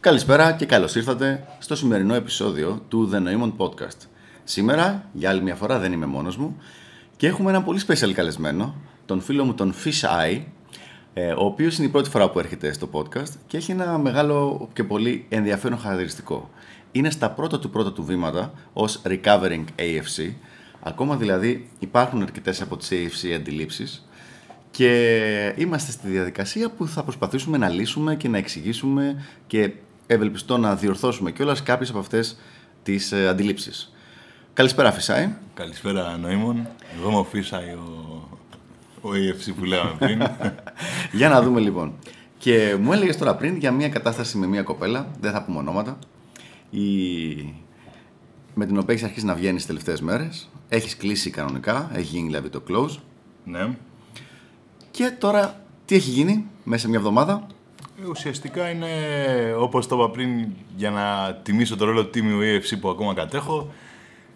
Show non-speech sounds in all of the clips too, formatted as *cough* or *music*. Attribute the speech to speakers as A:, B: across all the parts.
A: Καλησπέρα και καλώς ήρθατε στο σημερινό επεισόδιο του The Noemon Podcast. Σήμερα, για άλλη μια φορά, δεν είμαι μόνος μου και έχουμε ένα πολύ special καλεσμένο, τον φίλο μου τον Fish Eye, ε, ο οποίος είναι η πρώτη φορά που έρχεται στο podcast και έχει ένα μεγάλο και πολύ ενδιαφέρον χαρακτηριστικό. Είναι στα πρώτα του πρώτα του βήματα ως Recovering AFC, ακόμα δηλαδή υπάρχουν αρκετές από τις AFC αντιλήψεις και είμαστε στη διαδικασία που θα προσπαθήσουμε να λύσουμε και να εξηγήσουμε και ευελπιστώ να διορθώσουμε κιόλας κάποιες από αυτές τις ε, αντιλήψεις. Καλησπέρα, Φυσάη.
B: Καλησπέρα, Νοήμων. Εγώ είμαι ο Φυσάη, ο, ο AFC που λέγαμε πριν. *laughs*
A: για να δούμε λοιπόν. Και μου έλεγες τώρα πριν για μια κατάσταση με μια κοπέλα, δεν θα πούμε ονόματα, η... με την οποία έχεις αρχίσει να βγαίνεις τις τελευταίες μέρες. Έχεις κλείσει κανονικά, έχει γίνει δηλαδή το close.
B: Ναι.
A: Και τώρα τι έχει γίνει μέσα σε μια εβδομάδα;
B: Ε, ουσιαστικά είναι, όπως το είπα πριν, για να τιμήσω το ρόλο τίμιου EFC που ακόμα κατέχω,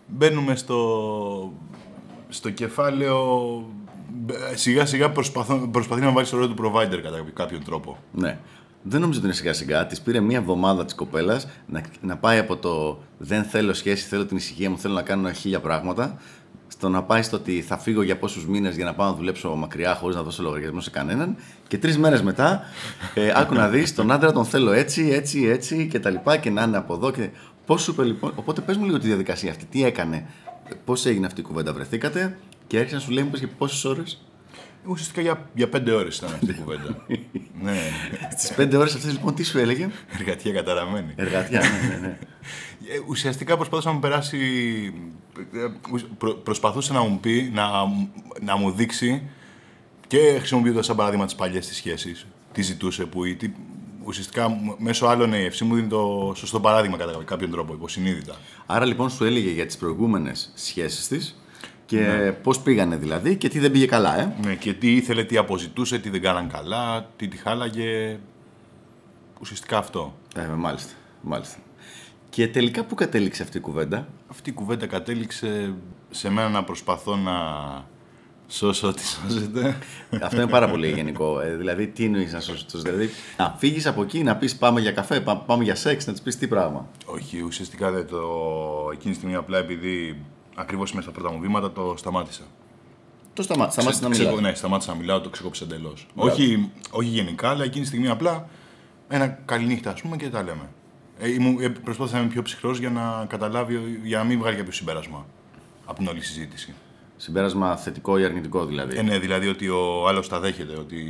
B: μπαίνουμε στο, στο κεφάλαιο σιγά σιγά προσπαθεί να βάλει το ρόλο του provider κατά κάποιον τρόπο.
A: Ναι. Δεν νομίζω ότι είναι σιγά σιγά. Της πήρε μία εβδομάδα της κοπέλας να, να πάει από το δεν θέλω σχέση, θέλω την ησυχία μου, θέλω να κάνω χίλια πράγματα, στο να πάει στο ότι θα φύγω για πόσους μήνες για να πάω να δουλέψω μακριά χωρίς να δώσω λογαριασμό σε κανέναν. Και τρεις μέρες μετά, ε, άκου να δεις, τον άντρα τον θέλω έτσι, έτσι, έτσι και τα λοιπά και να είναι από εδώ. Και... Πώς σου είπε λοιπόν. Οπότε πες μου λίγο τη διαδικασία αυτή, τι έκανε, πώς έγινε αυτή η κουβέντα, βρεθήκατε και έρχεσαι να σου λέει για πόσες ώρες.
B: Ουσιαστικά για, για πέντε ώρες ήταν αυτή η κουβέντα. *laughs* ναι.
A: Στι πέντε ώρες αυτές λοιπόν τι σου έλεγε;
B: Εργατιά καταραμένη.
A: Εργατιά, ναι, ναι. ναι.
B: Ε, ουσιαστικά προσπαθούσα να μου περάσει. προσπαθούσε να μου πει, να, να μου δείξει και χρησιμοποιώντας σαν παράδειγμα τις παλιές της σχέσεις. Τι ζητούσε, που τι, ουσιαστικά μέσω άλλων AFC μου δίνει το σωστό παράδειγμα κατά κάποιον τρόπο, υποσυνείδητα.
A: Άρα λοιπόν σου έλεγε για τις προηγούμενες σχέσεις της και ναι. πώς πήγανε δηλαδή και τι δεν πήγε καλά, ε;
B: Ναι, και τι ήθελε, τι αποζητούσε, τι δεν κάναν καλά, τι τη χάλαγε. Ουσιαστικά αυτό.
A: Ε, μάλιστα, μάλιστα. Και τελικά πού κατέληξε αυτή η κουβέντα;
B: Αυτή η κουβέντα κατέληξε σε μένα να προσπαθώ να σώσω ό,τι σώζεται.
A: Αυτό είναι πάρα πολύ γενικό. Ε, δηλαδή, τι εννοείς να σώσεις το Δηλαδή, να φύγεις από εκεί, να πεις πάμε για καφέ, πάμε για σεξ, να της πεις τι πράγμα.
B: Όχι, ουσιαστικά δεν το. Εκείνη τη στιγμή απλά επειδή ακριβώς μέσα στα πρώτα μου βήματα το σταμάτησα.
A: Το σταμάτησα. Σταμάτησα να μιλάω.
B: Ναι, σταμάτησα να μιλάω, το ξεκόψε εντελώς. Όχι, όχι γενικά, αλλά εκείνη τη στιγμή απλά ένα καληνύχτα, ας πούμε, και τα λέμε. Ε, ε, προσπάθησα να είμαι πιο ψυχρός για να καταλάβει, για να μην βγάλει κάποιο συμπέρασμα από την όλη συζήτηση.
A: Συμπέρασμα θετικό ή αρνητικό δηλαδή;
B: Ε, ναι, δηλαδή ότι ο άλλος τα δέχεται, ότι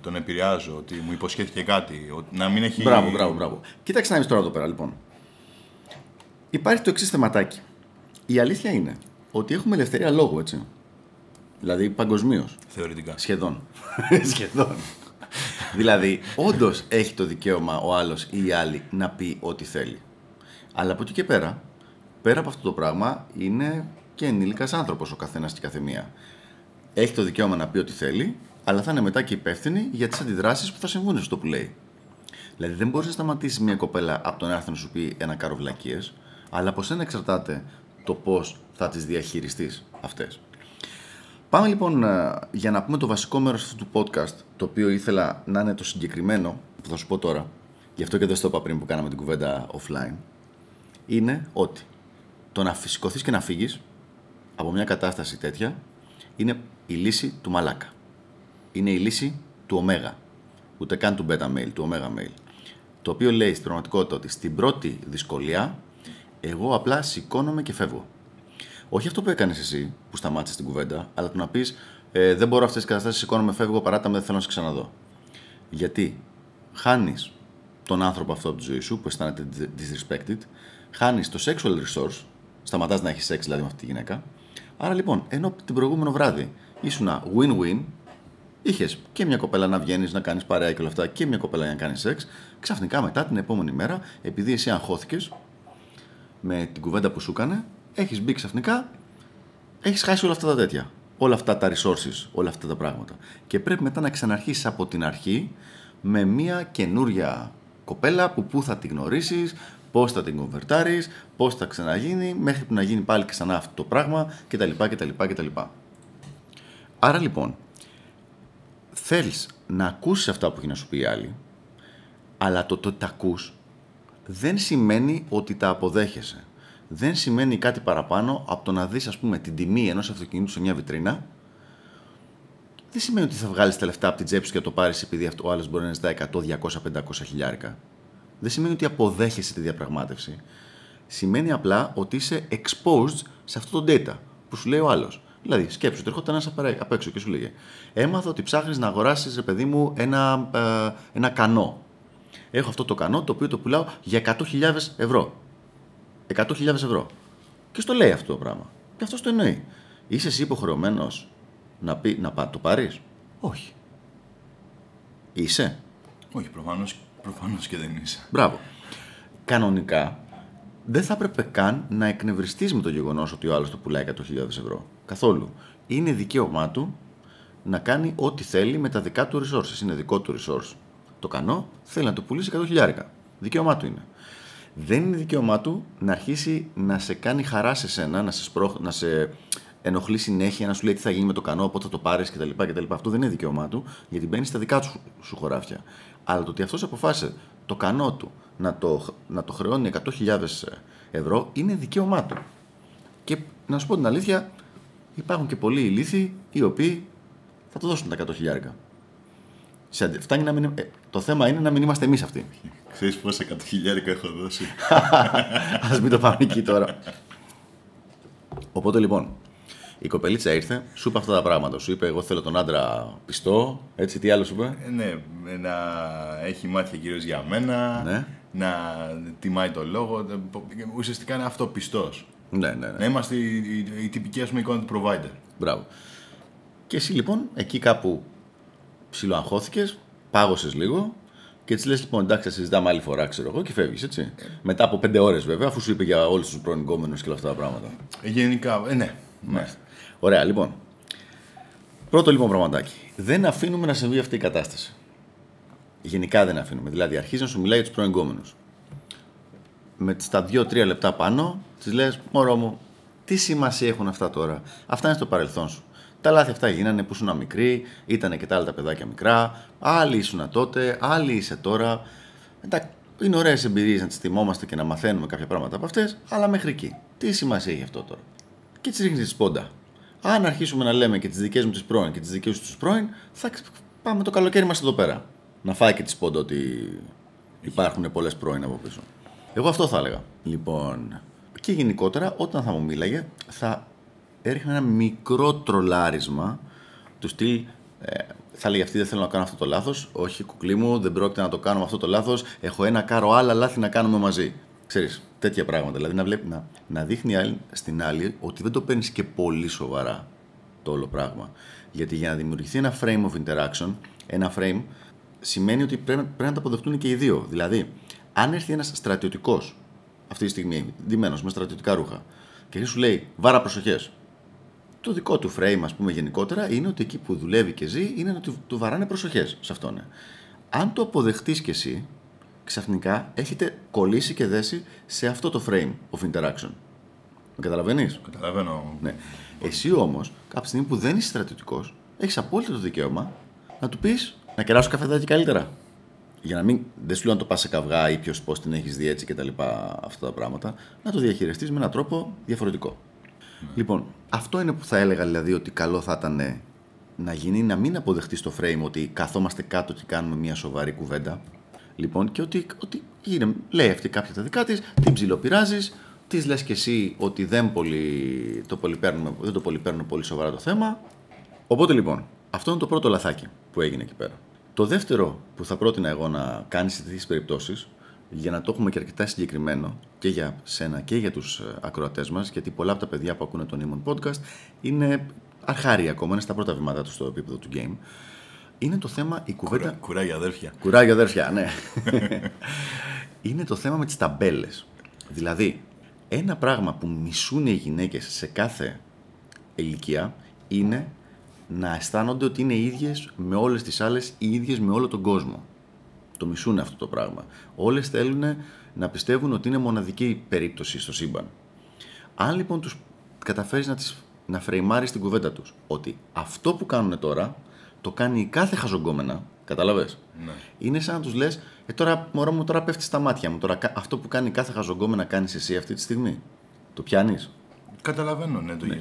B: τον επηρεάζω, ότι μου υποσχέθηκε κάτι, ότι να μην έχει.
A: Μπράβο, μπράβο, μπράβο. Κοίταξε να δεις τώρα εδώ πέρα λοιπόν. Υπάρχει το εξής θεματάκι. Η αλήθεια είναι ότι έχουμε ελευθερία λόγου, έτσι. Δηλαδή παγκοσμίως.
B: Θεωρητικά.
A: Σχεδόν. *laughs* Σχεδόν. δηλαδή, όντως έχει το δικαίωμα ο άλλος ή η άλλη να πει ό,τι θέλει. Αλλά από εκεί και πέρα, πέρα από αυτό το πράγμα, είναι και ενήλικας άνθρωπος ο καθένας και η καθεμία. Έχει το δικαίωμα να πει ό,τι θέλει, αλλά θα είναι μετά και υπεύθυνη για τις αντιδράσεις που θα συμβούν στο που λέει. Δηλαδή, δεν μπορείς να σταματήσεις μια κοπέλα από τον έρθει να σου πει ένα κάρο βλακίε, αλλά από σένα εξαρτάται το πώς θα τις διαχειριστείς αυτές. Πάμε λοιπόν ε, για να πούμε το βασικό μέρος αυτού του podcast, το οποίο ήθελα να είναι το συγκεκριμένο, που θα σου πω τώρα, γι' αυτό και δεν στο είπα πριν που κάναμε την κουβέντα offline, είναι ότι το να φυσικωθεί και να φύγεις από μια κατάσταση τέτοια είναι η λύση του μαλάκα. Είναι η λύση του ωμέγα. Ούτε καν του beta mail, του ωμέγα mail. Το οποίο λέει στην πραγματικότητα ότι στην πρώτη δυσκολία εγώ απλά σηκώνομαι και φεύγω. Όχι αυτό που έκανες εσύ, που σταμάτησες την κουβέντα, αλλά το να πεις ε, Δεν μπορώ αυτές τις καταστάσεις, σηκώνομαι, φεύγω, παράτα με, δεν θέλω να σε ξαναδώ. Γιατί χάνεις τον άνθρωπο αυτό από τη ζωή σου, που αισθάνεται disrespected, χάνεις το sexual resource, σταματάς να έχεις σεξ δηλαδή με αυτή τη γυναίκα. Άρα λοιπόν, ενώ την προηγούμενο βράδυ ήσουν win-win, είχες και μια κοπέλα να βγαίνεις, να κάνεις παρέα και όλα αυτά, και μια κοπέλα για να κάνεις σεξ, ξαφνικά μετά την επόμενη μέρα, επειδή εσύ αγχώθηκες, με την κουβέντα που σου έκανε, έχεις μπει ξαφνικά, έχεις χάσει όλα αυτά τα τέτοια. Όλα αυτά τα resources, όλα αυτά τα πράγματα. Και πρέπει μετά να ξαναρχίσεις από την αρχή με μια καινούρια κοπέλα που πού θα την γνωρίσεις, πώς θα την κομβερτάρεις, πώς θα ξαναγίνει, μέχρι που να γίνει πάλι ξανά αυτό το πράγμα κτλ. κτλ, κτλ. Άρα λοιπόν, θέλεις να ακούσεις αυτά που έχει να σου πει η άλλη, αλλά το το τα ακούς δεν σημαίνει ότι τα αποδέχεσαι. Δεν σημαίνει κάτι παραπάνω από το να δεις ας πούμε την τιμή ενός αυτοκινήτου σε μια βιτρίνα δεν σημαίνει ότι θα βγάλεις τα λεφτά από την τσέπη σου και το πάρεις επειδή αυτό ο άλλος μπορεί να ζητάει 100, 200, 500 χιλιάρικα. Δεν σημαίνει ότι αποδέχεσαι τη διαπραγμάτευση. Σημαίνει απλά ότι είσαι exposed σε αυτό το data που σου λέει ο άλλος. Δηλαδή, σκέψου ότι έρχονταν ένας απ' έξω και σου λέγε Έμαθα ότι ψάχνεις να αγοράσεις, ρε παιδί μου, ένα, ε, ένα κανό. Έχω αυτό το κανό το οποίο το πουλάω για 100.000 ευρώ. 100.000 ευρώ. Και στο λέει αυτό το πράγμα. Και αυτό το εννοεί. Είσαι εσύ υποχρεωμένος να, πει, να το πάρεις; Όχι. Είσαι;
B: Όχι, προφανώς προφανώς και δεν είσαι.
A: Μπράβο. Κανονικά δεν θα έπρεπε καν να εκνευριστείς με το γεγονός ότι ο άλλος το πουλάει 100.000 ευρώ. Καθόλου. Είναι δικαίωμά του να κάνει ό,τι θέλει με τα δικά του resources. Είναι δικό του resource. Το κανό θέλει να το πουλήσει 100.000. Δικαίωμά του είναι. Δεν είναι δικαίωμά του να αρχίσει να σε κάνει χαρά σε σένα, να σε, σπρώχ, να σε ενοχλεί συνέχεια, να σου λέει τι θα γίνει με το κανό, πότε θα το πάρεις κτλ, κτλ. Αυτό δεν είναι δικαίωμά του, γιατί μπαίνει στα δικά του σου χωράφια. Αλλά το ότι αυτός αποφάσισε το κανό του να το, να το χρεώνει 100.000 ευρώ είναι δικαίωμά του. Και να σου πω την αλήθεια, υπάρχουν και πολλοί ηλίθιοι οι οποίοι θα το δώσουν τα 100.000. Φτάνει να μην... Ε, το θέμα είναι να μην είμαστε εμείς αυτοί.
B: Ξέρεις πόσα 100.000 έχω δώσει. *laughs*
A: Α μην το πάμε εκεί τώρα. Οπότε λοιπόν, η κοπελίτσα ήρθε, σου είπε αυτά τα πράγματα. Σου είπε: Εγώ θέλω τον άντρα πιστό. Έτσι, τι άλλο σου είπε;
B: Ε, ναι, να έχει μάτια κυρίως για μένα.
A: Ναι.
B: Να τιμάει το λόγο. Ουσιαστικά είναι αυτό πιστός.
A: Ναι, ναι, ναι.
B: Να είμαστε η, η, η τυπική ας πούμε, content provider.
A: Μπράβο. Και εσύ λοιπόν εκεί κάπου ψιλοαγχώθηκες, πάγωσες λίγο και τη λες: Λοιπόν, εντάξει, θα συζητάμε άλλη φορά, ξέρω εγώ, και φεύγεις, έτσι. Μετά από πέντε ώρες βέβαια, αφού σου είπε για όλους τους προηγούμενου και όλα αυτά τα πράγματα.
B: Ε, γενικά, ε, ναι.
A: ναι. Ωραία, λοιπόν. Πρώτο λοιπόν πραγματάκι. Δεν αφήνουμε να συμβεί αυτή η κατάσταση. Γενικά δεν αφήνουμε. Δηλαδή, αρχίζει να σου μιλάει για τους προηγούμενου. Με στα 2-3 λεπτά πάνω, της λες: Μωρό μου, τι σημασία έχουν αυτά τώρα; Αυτά είναι στο παρελθόν σου. Τα λάθη αυτά γίνανε που ήσουν μικρή, ήταν και τα άλλα τα παιδάκια μικρά. Άλλοι ήσουν τότε, άλλοι είσαι τώρα. Εντάξει, είναι ωραίες εμπειρίες να τις θυμόμαστε και να μαθαίνουμε κάποια πράγματα από αυτές, αλλά μέχρι εκεί. Τι σημασία έχει αυτό τώρα; Και τις ρίχνεις τη σπόντα. Αν αρχίσουμε να λέμε και τις δικές μου τις πρώην και τις δικές σου τις πρώην, θα πάμε το καλοκαίρι μας εδώ πέρα. Να φάει και τη σπόντα ότι υπάρχουν πολλές πρώην από πίσω. Εγώ αυτό θα έλεγα. Λοιπόν, και γενικότερα όταν θα μου μίλαγε θα έριχνα ένα μικρό τρολάρισμα του στυλ ε, θα λέει αυτή δεν θέλω να κάνω αυτό το λάθος. Όχι, κουκλί μου, δεν πρόκειται να το κάνω αυτό το λάθος. Έχω ένα κάρο άλλα λάθη να κάνουμε μαζί. Ξέρεις, τέτοια πράγματα. Δηλαδή να, βλέπει, να, να δείχνει άλλη, στην άλλη ότι δεν το παίρνεις και πολύ σοβαρά το όλο πράγμα. Γιατί για να δημιουργηθεί ένα frame of interaction, ένα frame σημαίνει ότι πρέπει, πρέπει να το αποδεχτούν και οι δύο. Δηλαδή, αν έρθει ένας στρατιωτικός αυτή τη στιγμή, ντυμένος με στρατιωτικά ρούχα, και σου λέει βάρα προσοχές, το δικό του frame, ας πούμε, γενικότερα είναι ότι εκεί που δουλεύει και ζει είναι να του, του βαράνε προσοχές σε αυτόν. Αν το αποδεχτείς κι εσύ, ξαφνικά έχετε κολλήσει και δέσει σε αυτό το frame of interaction. Με καταλαβαίνεις;
B: Καταλαβαίνω.
A: Ναι. Εσύ όμως, κάποια στιγμή που δεν είσαι στρατιωτικός, έχεις απόλυτο το δικαίωμα να του πεις να κεράσω καφεδάκι καλύτερα. Για να μην. Δεν σου λέω να το πας σε καυγά ή ποιος πώς την έχεις δει έτσι και τα λοιπά αυτά τα πράγματα. Να το διαχειριστείς με έναν τρόπο διαφορετικό. Ναι. Λοιπόν, αυτό είναι που θα έλεγα δηλαδή ότι καλό θα ήταν να γίνει να μην αποδεχτείς το frame ότι καθόμαστε κάτω και κάνουμε μια σοβαρή κουβέντα. Λοιπόν, και ότι, ότι είναι, λέει αυτή κάποια τα δικά της, την ψιλοπειράζεις, της λες και εσύ ότι δεν, πολύ, το πολύ δεν το πολύ παίρνουν πολύ σοβαρά το θέμα. Οπότε λοιπόν, αυτό είναι το πρώτο λαθάκι που έγινε εκεί πέρα. Το δεύτερο που θα πρότεινα εγώ να κάνεις σε τέτοιες περιπτώσεις, για να το έχουμε και αρκετά συγκεκριμένο και για σένα και για τους ε, ακροατές μας, γιατί πολλά από τα παιδιά που ακούνε τον Ήμον Podcast είναι αρχάρια ακόμα, είναι στα πρώτα βήματα τους στο επίπεδο του game είναι το θέμα η κουβέντα. Κουρα,
B: κουράγια αδέρφια.
A: Κουράγια αδέρφια, ναι. *laughs* είναι το θέμα με τις ταμπέλες. Δηλαδή, ένα πράγμα που μισούν οι γυναίκες σε κάθε ηλικία είναι να αισθάνονται ότι είναι ίδιες με όλες τις άλλες ή ίδιες με όλο τον κόσμο. Το μισούν αυτό το πράγμα. Όλες θέλουν να πιστεύουν ότι είναι μοναδική περίπτωση στο σύμπαν. Αν λοιπόν τους καταφέρεις να, τις, να φρεϊμάρεις την κουβέντα τους ότι αυτό που κάνουν τώρα το κάνει η κάθε χαζογκόμενα Κατάλαβες;
B: Ναι.
A: Είναι σαν να τους λες, ε, τώρα μωρό μου, τώρα πέφτεις στα μάτια μου. Τώρα, κα- αυτό που κάνει κάθε χαζογκόμενα κάνεις εσύ αυτή τη στιγμή. Το πιάνεις;
B: Καταλαβαίνω, ναι, το, το...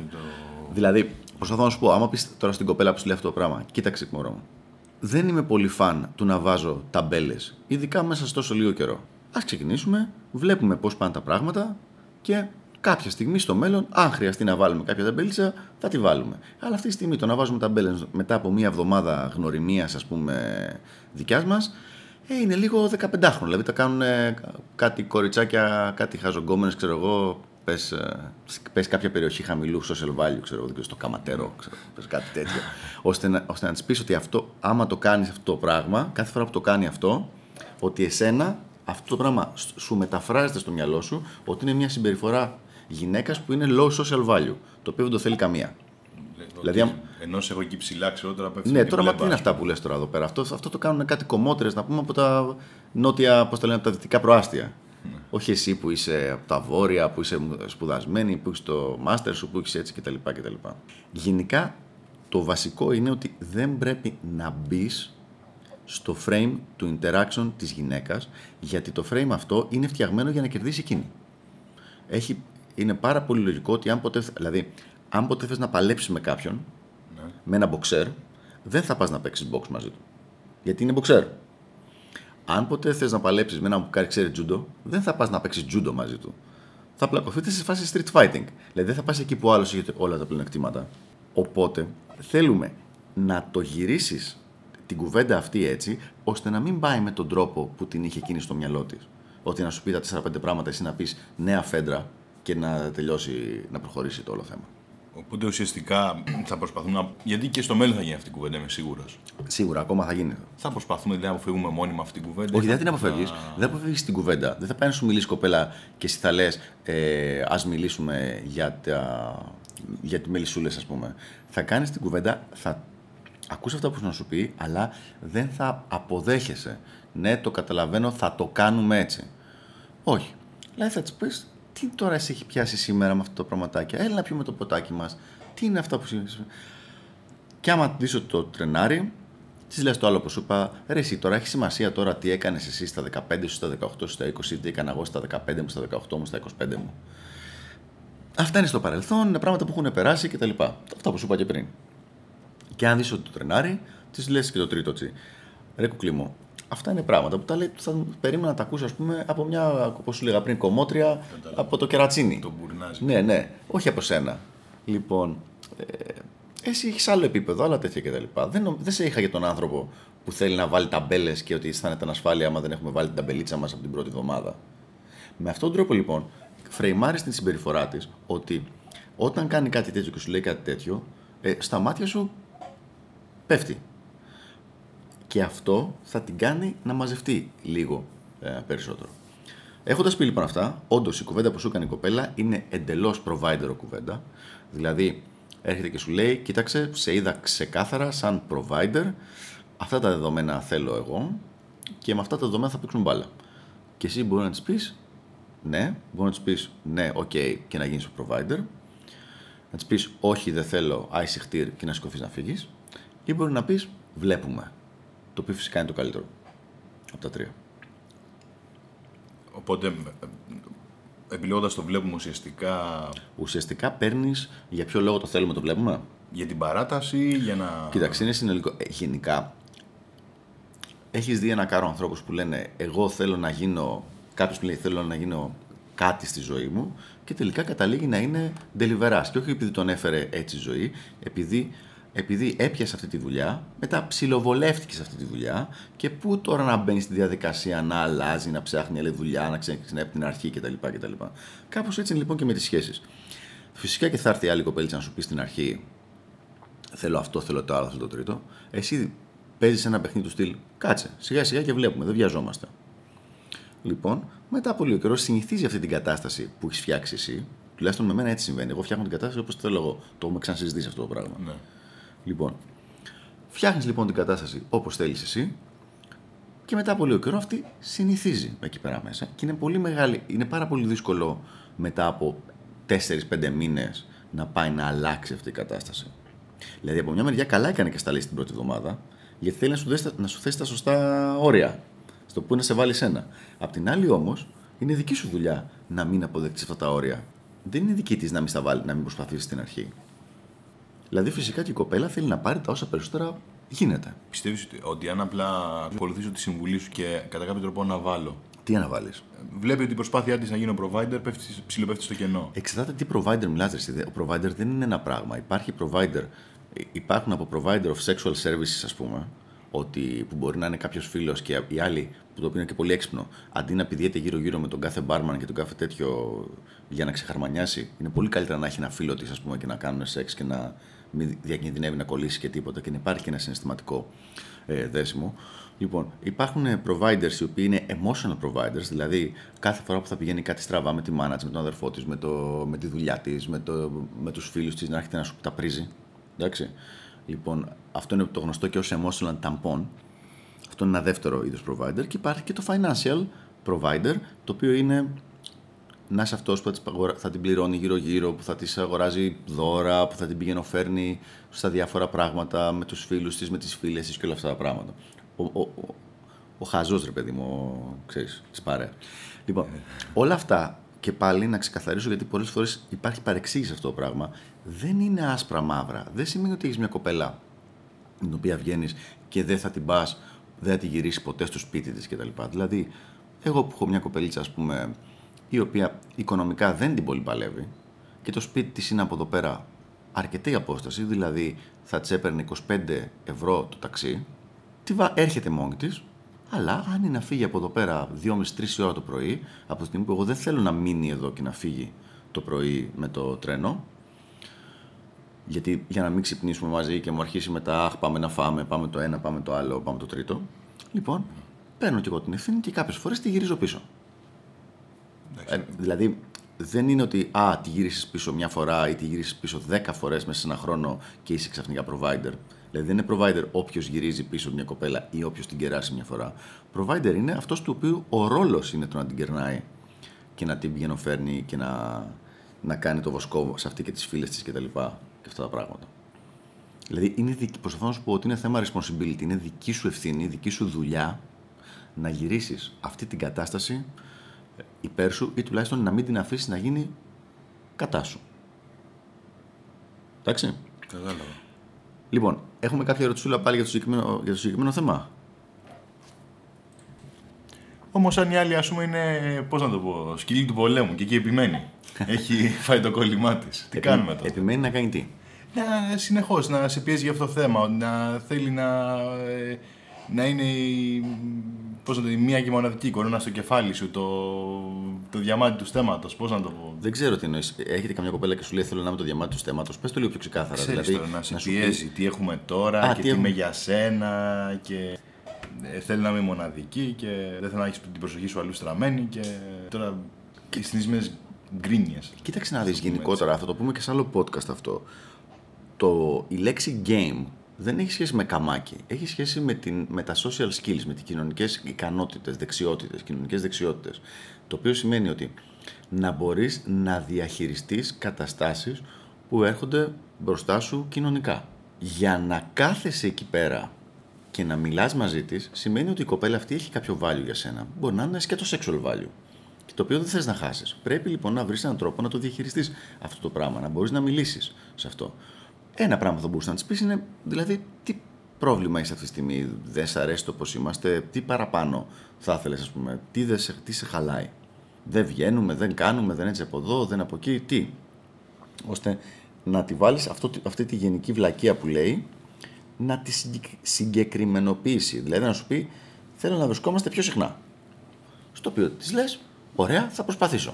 A: Δηλαδή, προσπαθώ να σου πω, άμα πεις τώρα στην κοπέλα που σου λέει αυτό το πράγμα, κοίταξε μωρό μου. Δεν είμαι πολύ φαν του να βάζω ταμπέλες, ειδικά μέσα σε τόσο λίγο καιρό. Α ξεκινήσουμε, βλέπουμε πώς πάνε τα πράγματα και κάποια στιγμή στο μέλλον, αν χρειαστεί να βάλουμε κάποια ταμπέλιτσα, θα τη βάλουμε. Αλλά αυτή τη στιγμή το να βάζουμε ταμπέλες μετά από μία εβδομάδα γνωριμίας, ας πούμε, δικιάς μας, ε, είναι λίγο 15χρονο. Δηλαδή τα κάνουν ε, κάτι κοριτσάκια, κάτι χαζογκόμενες, ξέρω εγώ. Πες, ε, πες κάποια περιοχή χαμηλού social value, ξέρω εγώ, δεν ξέρω, στο καματέρο, ξέρω, πες κάτι τέτοιο. *laughs* ώστε να, ώστε να της πεις ότι αυτό, άμα το κάνεις αυτό το πράγμα, κάθε φορά που το κάνει αυτό, ότι εσένα αυτό το πράγμα σ- σου μεταφράζεται στο μυαλό σου ότι είναι μια συμπεριφορά γυναίκας που είναι low social value, το οποίο δεν το θέλει καμία. Δηλαδή,
B: Ότι
A: αν-
B: Ενώ σε έχω εκεί ψηλά, ξέρω τώρα πέφτει.
A: Ναι,
B: με την
A: τώρα μα τι
B: πλευρά.
A: είναι αυτά που λες τώρα εδώ πέρα; Αυτό, αυτό το κάνουν κάτι κομμότερε να πούμε από τα νότια, πώς το λένε, από τα δυτικά προάστια. Όχι εσύ που είσαι από τα βόρεια, που είσαι σπουδασμένη, που έχεις το μάστερ σου, που έχεις έτσι κτλ. κτλ. Γενικά, το βασικό είναι ότι δεν πρέπει να μπεις στο frame του interaction της γυναίκας, γιατί το frame αυτό είναι φτιαγμένο για να κερδίσει εκείνη. Έχει, είναι πάρα πολύ λογικό ότι αν ποτέ, δηλαδή, αν ποτέ θες να παλέψεις με κάποιον,
B: Ναι.
A: με ένα μποξέρ, δεν θα πας να παίξεις box μαζί του. Γιατί είναι μποξέρ. Αν ποτέ θες να παλέψεις με έναν που κάνει ξέρεις τζούντο, δεν θα πας να παίξεις τζούντο μαζί του. Θα πλακωθείτε σε φάση street fighting. Δηλαδή δεν θα πας εκεί που ο άλλος έχει όλα τα πλεονεκτήματα. Οπότε θέλουμε να το γυρίσεις την κουβέντα αυτή έτσι, ώστε να μην πάει με τον τρόπο που την είχε εκείνη στο μυαλό της. Ότι να σου πει τα 4-5 πράγματα, εσύ να πεις νέα φέντρα και να τελειώσει, να προχωρήσει το όλο θέμα.
B: Οπότε ουσιαστικά θα προσπαθούμε να. Γιατί και στο μέλλον θα γίνει αυτή η κουβέντα, είμαι σίγουρος.
A: Σίγουρα ακόμα θα γίνει.
B: Θα προσπαθούμε δηλαδή, να αποφύγουμε μόνιμα αυτή την κουβέντα.
A: Όχι, δεν
B: Θα-
A: την αποφεύγεις. Δεν αποφεύγεις την κουβέντα. Δεν θα πάει να σου μιλήσεις κοπέλα και εσύ θα λες: ε, Α μιλήσουμε για, τα, για τη μελισσούλες, ας πούμε. Θα κάνεις την κουβέντα, θα ακούς αυτά που σου να σου πει, αλλά δεν θα αποδέχεσαι. Ναι, το καταλαβαίνω, θα το κάνουμε έτσι. Όχι. Δηλαδή θα της πεις: Τι τώρα σε έχει πιάσει σήμερα με αυτό το πραγματάκι. Έλα να πιούμε το ποτάκι μας. Τι είναι αυτά που σου. Και άμα δεις ότι το τρενάρι, της λες το άλλο που σου είπα, ρε εσύ τώρα έχει σημασία τώρα τι έκανες εσύ στα 15 σου, στα 18 σου, στα 20, τι έκανα εγώ στα 15 μου, στα 18 μου, στα 25 μου. Αυτά είναι στο παρελθόν, είναι πράγματα που έχουν περάσει κτλ. Αυτά που σου είπα και πριν. Και αν δεις ότι το τρενάρι, της λες και το τρίτο τσι. Ρε κουκλί μου, αυτά είναι πράγματα που τα λέει, θα περίμενα να τα ακούσει, ας πούμε, από μια, όπως σου λέγα πριν, κομμότρια από το κερατσίνι.
B: Το μπουρνάζι.
A: Ναι, ναι, όχι από σένα. Λοιπόν, ε, εσύ έχεις άλλο επίπεδο, άλλα τέτοια κτλ. Δεν, νο- δεν σε είχα για τον άνθρωπο που θέλει να βάλει ταμπέλες και ότι αισθάνεται ανασφάλεια άμα δεν έχουμε βάλει την ταμπελίτσα μας από την πρώτη εβδομάδα. Με αυτόν τον τρόπο λοιπόν, φρεϊμάρεις την συμπεριφορά της ότι όταν κάνει κάτι τέτοιο και σου λέει κάτι τέτοιο, ε, στα μάτια σου πέφτει. Και αυτό θα την κάνει να μαζευτεί λίγο ε, περισσότερο. Έχοντας πει λοιπόν αυτά, όντως η κουβέντα που σου έκανε η κοπέλα είναι εντελώς provider κουβέντα. Δηλαδή, έρχεται και σου λέει: Κοίταξε, σε είδα ξεκάθαρα σαν provider. Αυτά τα δεδομένα θέλω εγώ και με αυτά τα δεδομένα θα παίξουν μπάλα. Και εσύ μπορεί να της πεις: Ναι, μπορεί να της πεις: Ναι, οκ, και να γίνεις ο provider. Να της πεις: Όχι, δεν θέλω, άι σιχτίρ και να σηκωθεί να φύγεις. Ή μπορεί να πεις: Βλέπουμε. Το οποίο φυσικά είναι το καλύτερο από τα τρία.
B: Οπότε, επιλέγοντας το βλέπουμε ουσιαστικά
A: Ουσιαστικά παίρνεις για ποιο λόγο το θέλουμε, το βλέπουμε;
B: για την παράταση, για να.
A: Κοίταξε, είναι συνολικό. Ε, γενικά, έχεις δει ένα κάρο ανθρώπους που λένε Εγώ θέλω να γίνω. Κάποιος που λέει Θέλω να γίνω κάτι στη ζωή μου και τελικά καταλήγει να είναι deliverás. Και όχι επειδή τον έφερε έτσι η ζωή, επειδή, επειδή έπιασες αυτή τη δουλειά, μετά ψιλοβολεύτηκες σε αυτή τη δουλειά και πού τώρα να μπαίνεις στη διαδικασία να αλλάζει, να ψάχνει άλλη δουλειά, να ξεκινάει από την αρχή κτλ. κτλ. Κάπως έτσι είναι λοιπόν και με τις σχέσεις. Φυσικά και θα έρθει η άλλη κοπέλιτσα να σου πει στην αρχή θέλω αυτό, θέλω το άλλο, θέλω το τρίτο. Εσύ παίζεις ένα παιχνίδι του στυλ. Κάτσε, σιγά σιγά και βλέπουμε, δεν βιαζόμαστε. Λοιπόν, μετά από λίγο καιρό συνηθίζει αυτή την κατάσταση που έχεις φτιάξει εσύ. Τουλάχιστον με μένα έτσι συμβαίνει. Εγώ φτιάχνω την κατάσταση όπως θέλω εγώ. Το έχουμε ξανασυζητήσει αυτό το πράγμα.
B: Ναι.
A: Λοιπόν, φτιάχνεις λοιπόν την κατάσταση όπως θέλεις εσύ και μετά από λίγο καιρό αυτή συνηθίζει εκεί πέρα μέσα και είναι πολύ μεγάλη. Είναι πάρα πολύ δύσκολο μετά από 4-5 μήνες να πάει να αλλάξει αυτή η κατάσταση. Δηλαδή από μια μεριά καλά έκανε και στα λέει την πρώτη εβδομάδα, Γιατί θέλει να σου, δέσει, να σου θέσει τα σωστά όρια. Στο που να σε βάλει ένα. Απ' την άλλη όμως, είναι δική σου δουλειά να μην αποδεχτείς αυτά τα όρια. Δεν είναι δική της να μην στα βάλει, να μην προσπαθήσεις στην αρχή. Δηλαδή, φυσικά και η κοπέλα θέλει να πάρει τα όσα περισσότερα γίνεται.
B: Πιστεύεις ότι, ότι αν απλά ακολουθήσω τη συμβουλή σου και κατά κάποιο τρόπο να βάλω.
A: Τι αναβάλεις;
B: Βλέπει ότι η προσπάθειά της να γίνει ο provider πέφτει, ψηλοπέφτει στο κενό.
A: Εξαρτάται τι provider μιλάς. ρε. Ο provider δεν είναι ένα πράγμα. Υπάρχει provider, υπάρχουν από provider of sexual services, ας πούμε, ότι, που μπορεί να είναι κάποιος φίλος και οι άλλοι, που το οποίο είναι και πολύ έξυπνο, αντί να πηδιέται γύρω-γύρω με τον κάθε barman και τον κάθε τέτοιο για να ξεχαρμανιάσει, είναι πολύ καλύτερα να έχει ένα φίλο της, ας πούμε, και να κάνουν σεξ και να μην διακινδυνεύει να κολλήσει και τίποτα και να υπάρχει και ένα συναισθηματικό ε, δέσιμο. Λοιπόν, υπάρχουν ε, providers οι οποίοι είναι emotional providers, δηλαδή κάθε φορά που θα πηγαίνει κάτι στραβά με τη μάνα της, με τον αδερφό της, με, το, με τη δουλειά της, με, το, με τους φίλους της, να έρχεται να σου τα πρίζει. Εντάξει. Λοιπόν, αυτό είναι το γνωστό και ως emotional tampon. Αυτό είναι ένα δεύτερο είδος provider. Και υπάρχει και το financial provider, το οποίο είναι να είσαι αυτός που θα, τις αγορα- θα την πληρώνει γύρω-γύρω, που θα τη αγοράζει δώρα, που θα την πηγαίνει φέρνει στα διάφορα πράγματα με τους φίλους της, με τις φίλες της και όλα αυτά τα πράγματα. Ο, ο, ο, ο χαζός ρε παιδί μου, ο, ξέρεις, της παρέα. Λοιπόν, όλα αυτά και πάλι να ξεκαθαρίσω γιατί πολλές φορές υπάρχει παρεξήγηση αυτό το πράγμα. Δεν είναι άσπρα μαύρα. Δεν σημαίνει ότι έχεις μια κοπέλα την οποία βγαίνεις και δεν θα την πας, δεν θα τη γυρίσεις ποτέ στο σπίτι της κτλ. Δηλαδή, εγώ που έχω μια κοπελίτσα, ας πούμε, η οποία οικονομικά δεν την πολύ παλεύει και το σπίτι της είναι από εδώ πέρα αρκετή απόσταση, δηλαδή θα της έπαιρνε 25 ευρώ το ταξί, τη βα... έρχεται μόνη της, αλλά αν είναι να φύγει από εδώ πέρα 2,5-3 ώρα το πρωί, από τη στιγμή που εγώ δεν θέλω να μείνει εδώ και να φύγει το πρωί με το τρένο, γιατί για να μην ξυπνήσουμε μαζί και μου αρχίσει μετά, αχ, πάμε να φάμε, πάμε το ένα, πάμε το άλλο, πάμε το τρίτο. Λοιπόν, παίρνω και εγώ την ευθύνη και κάποιες φορές τη γυρίζω πίσω. Ε, δηλαδή, δεν είναι ότι α, τη γύρισες πίσω μια φορά ή τη γύρισες πίσω 10 φορές μέσα σε ένα χρόνο και είσαι ξαφνικά provider. Δηλαδή, δεν είναι provider όποιος γυρίζει πίσω μια κοπέλα ή όποιος την κεράσει μια φορά. Provider είναι αυτός του οποίου ο ρόλος είναι το να την κερνάει και να την πηγαίνω-φέρνει και να, να κάνει το βοσκό σε αυτή και τις φίλες της κτλ. Και, και αυτά τα πράγματα. Δηλαδή, είναι δική, προσπαθώ να σου πω ότι είναι θέμα responsibility. Είναι δική σου ευθύνη, δική σου δουλειά να γυρίσεις αυτή την κατάσταση υπέρ σου ή τουλάχιστον να μην την αφήσεις να γίνει κατά σου. Εντάξει.
B: Κατάλαβα.
A: Λοιπόν, έχουμε κάποια ερωτησούλα πάλι για το συγκεκριμένο, για το συγκεκριμένο θέμα.
B: Όμως, αν η άλλη, ας πούμε, είναι. Πώς να το πω, σκυλή του πολέμου και εκεί επιμένει. *laughs* Έχει φάει το κόλλημά της. Τι κάνουμε τώρα;
A: Επιμένει να κάνει τι;
B: Να συνεχώς να σε πιέζει για αυτό το θέμα. Να θέλει να. ε, να είναι η, πώς να το, η μία και μοναδική κορώνα στο κεφάλι σου, το, το διαμάτι του στέματος, πώς να το πω.
A: Δεν ξέρω τι εννοείς. Έχετε καμιά κοπέλα και σου λέει Θέλω να είμαι το διαμάτι του θέματο. Πες το λίγο πιο ξεκάθαρα.
B: Ξέρεις
A: δηλαδή,
B: τώρα, να σε
A: σου
B: πιέζει
A: πει-
B: τι έχουμε τώρα
A: Α,
B: και
A: τι
B: τι
A: έχουμε.
B: είμαι για σένα και ε, θέλει να είμαι μοναδική και δεν θέλει να έχεις την προσοχή σου αλλού στραμμένη και τώρα οι συνήθισμένες γκρίνιες.
A: Κοίταξε να δεις γενικότερα, θα το πούμε και σε άλλο podcast αυτό. Το, η λέξη game δεν έχει σχέση με καμάκι. Έχει σχέση με, την, με τα social skills, με τις κοινωνικές ικανότητες, δεξιότητες, κοινωνικές δεξιότητες. Το οποίο σημαίνει ότι να μπορείς να διαχειριστείς καταστάσεις που έρχονται μπροστά σου κοινωνικά. Για να κάθεσαι εκεί πέρα και να μιλάς μαζί της, σημαίνει ότι η κοπέλα αυτή έχει κάποιο value για σένα. Μπορεί να είναι και το sexual value. Και το οποίο δεν θες να χάσεις. Πρέπει λοιπόν να βρεις έναν τρόπο να το διαχειριστείς αυτό το πράγμα, να μπορείς να μιλήσεις σε αυτό. Ένα πράγμα που θα μπορούσε να της πεις είναι, δηλαδή, τι πρόβλημα έχει αυτή τη στιγμή, δεν σε αρέσει το πώς είμαστε, τι παραπάνω θα ήθελες, ας πούμε, τι, δεν σε, τι σε χαλάει; Δεν βγαίνουμε, δεν κάνουμε, δεν έτσι από εδώ, δεν από εκεί, τι; Ώστε να τη βάλεις αυτή τη γενική βλακεία που λέει, να τη συγκεκ- συγκεκριμενοποιήσει. Δηλαδή να σου πει, θέλω να βρισκόμαστε πιο συχνά. Στο οποίο της λες, ωραία, θα προσπαθήσω.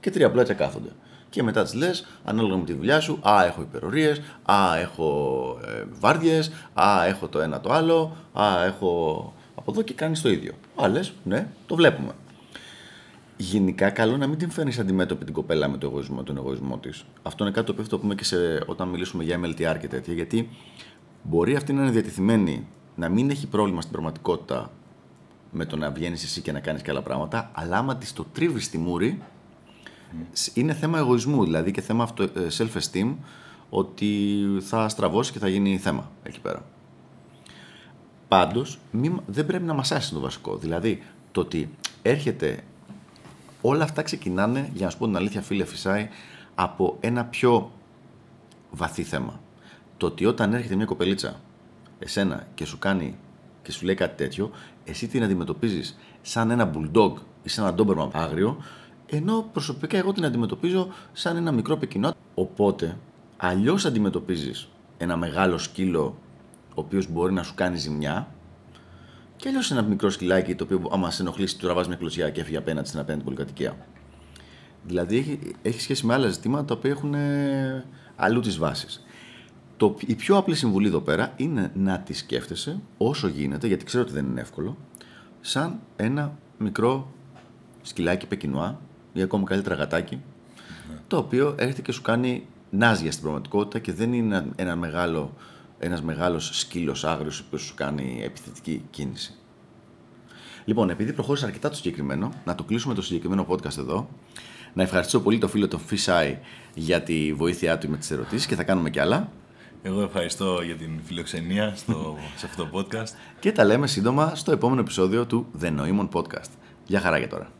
A: Και τρία πλάτια κάθονται. Και μετά τη λες, ανάλογα με τη δουλειά σου, Α, έχω υπερορίες, Α, έχω ε, βάρδιες, Α, έχω το ένα το άλλο, Α, έχω από εδώ και κάνεις το ίδιο. Α, λες, ναι, το βλέπουμε. Γενικά, καλό να μην την φέρνεις αντιμέτωπη την κοπέλα με τον εγωισμό, τον εγωισμό της. Αυτό είναι κάτι το οποίο θα το πούμε και σε, όταν μιλήσουμε για MLTR και τέτοια, γιατί μπορεί αυτή να είναι διατεθειμένη να μην έχει πρόβλημα στην πραγματικότητα με το να βγαίνεις εσύ και να κάνεις και άλλα πράγματα, αλλά άμα της το τρίβεις στη μούρη, σ- είναι θέμα εγωισμού, δηλαδή και θέμα αυτο, ε, self-esteem, ότι θα στραβώσει και θα γίνει θέμα εκεί πέρα. Πάντως, δεν πρέπει να μασάσει το βασικό. Δηλαδή, το ότι έρχεται. Όλα αυτά ξεκινάνε, για να σου πω την αλήθεια, φίλε Φυσάη, από ένα πιο βαθύ θέμα. Το ότι όταν έρχεται μια κοπελίτσα εσένα και σου κάνει και σου λέει κάτι τέτοιο, εσύ την αντιμετωπίζεις σαν ένα bulldog ή σαν ένα ντόμπερμα άγριο, ενώ προσωπικά εγώ την αντιμετωπίζω σαν ένα μικρό πεκινό. Οπότε, αλλιώς αντιμετωπίζεις ένα μεγάλο σκύλο ο οποίος μπορεί να σου κάνει ζημιά, και αλλιώς ένα μικρό σκυλάκι το οποίο, άμα σε ενοχλήσει, του τραβά μια κλωτσιά και έφυγε απέναντι στην απέναντι πολυκατοικία. Δηλαδή, έχει, έχει σχέση με άλλα ζητήματα τα οποία έχουν ε, αλλού τις βάσεις. Το, η πιο απλή συμβουλή εδώ πέρα είναι να τη σκέφτεσαι όσο γίνεται, γιατί ξέρω ότι δεν είναι εύκολο, σαν ένα μικρό σκυλάκι πεκινουά ή ακόμα καλύτερα γατάκι, ναι. το οποίο έρχεται και σου κάνει νάζια στην πραγματικότητα και δεν είναι ένα μεγάλο, ένας μεγάλος σκύλος άγριος που σου κάνει επιθετική κίνηση. Λοιπόν, επειδή προχώρησε αρκετά το συγκεκριμένο, να το κλείσουμε το συγκεκριμένο podcast εδώ. Να ευχαριστήσω πολύ το φίλο τον Φισάι για τη βοήθειά του με τις ερωτήσεις και θα κάνουμε κι άλλα.
B: Εγώ ευχαριστώ για την φιλοξενία στο, σε αυτό το podcast.
A: Και τα λέμε σύντομα στο επόμενο επεισόδιο του The Noemon Podcast. Γεια χαρά για τώρα.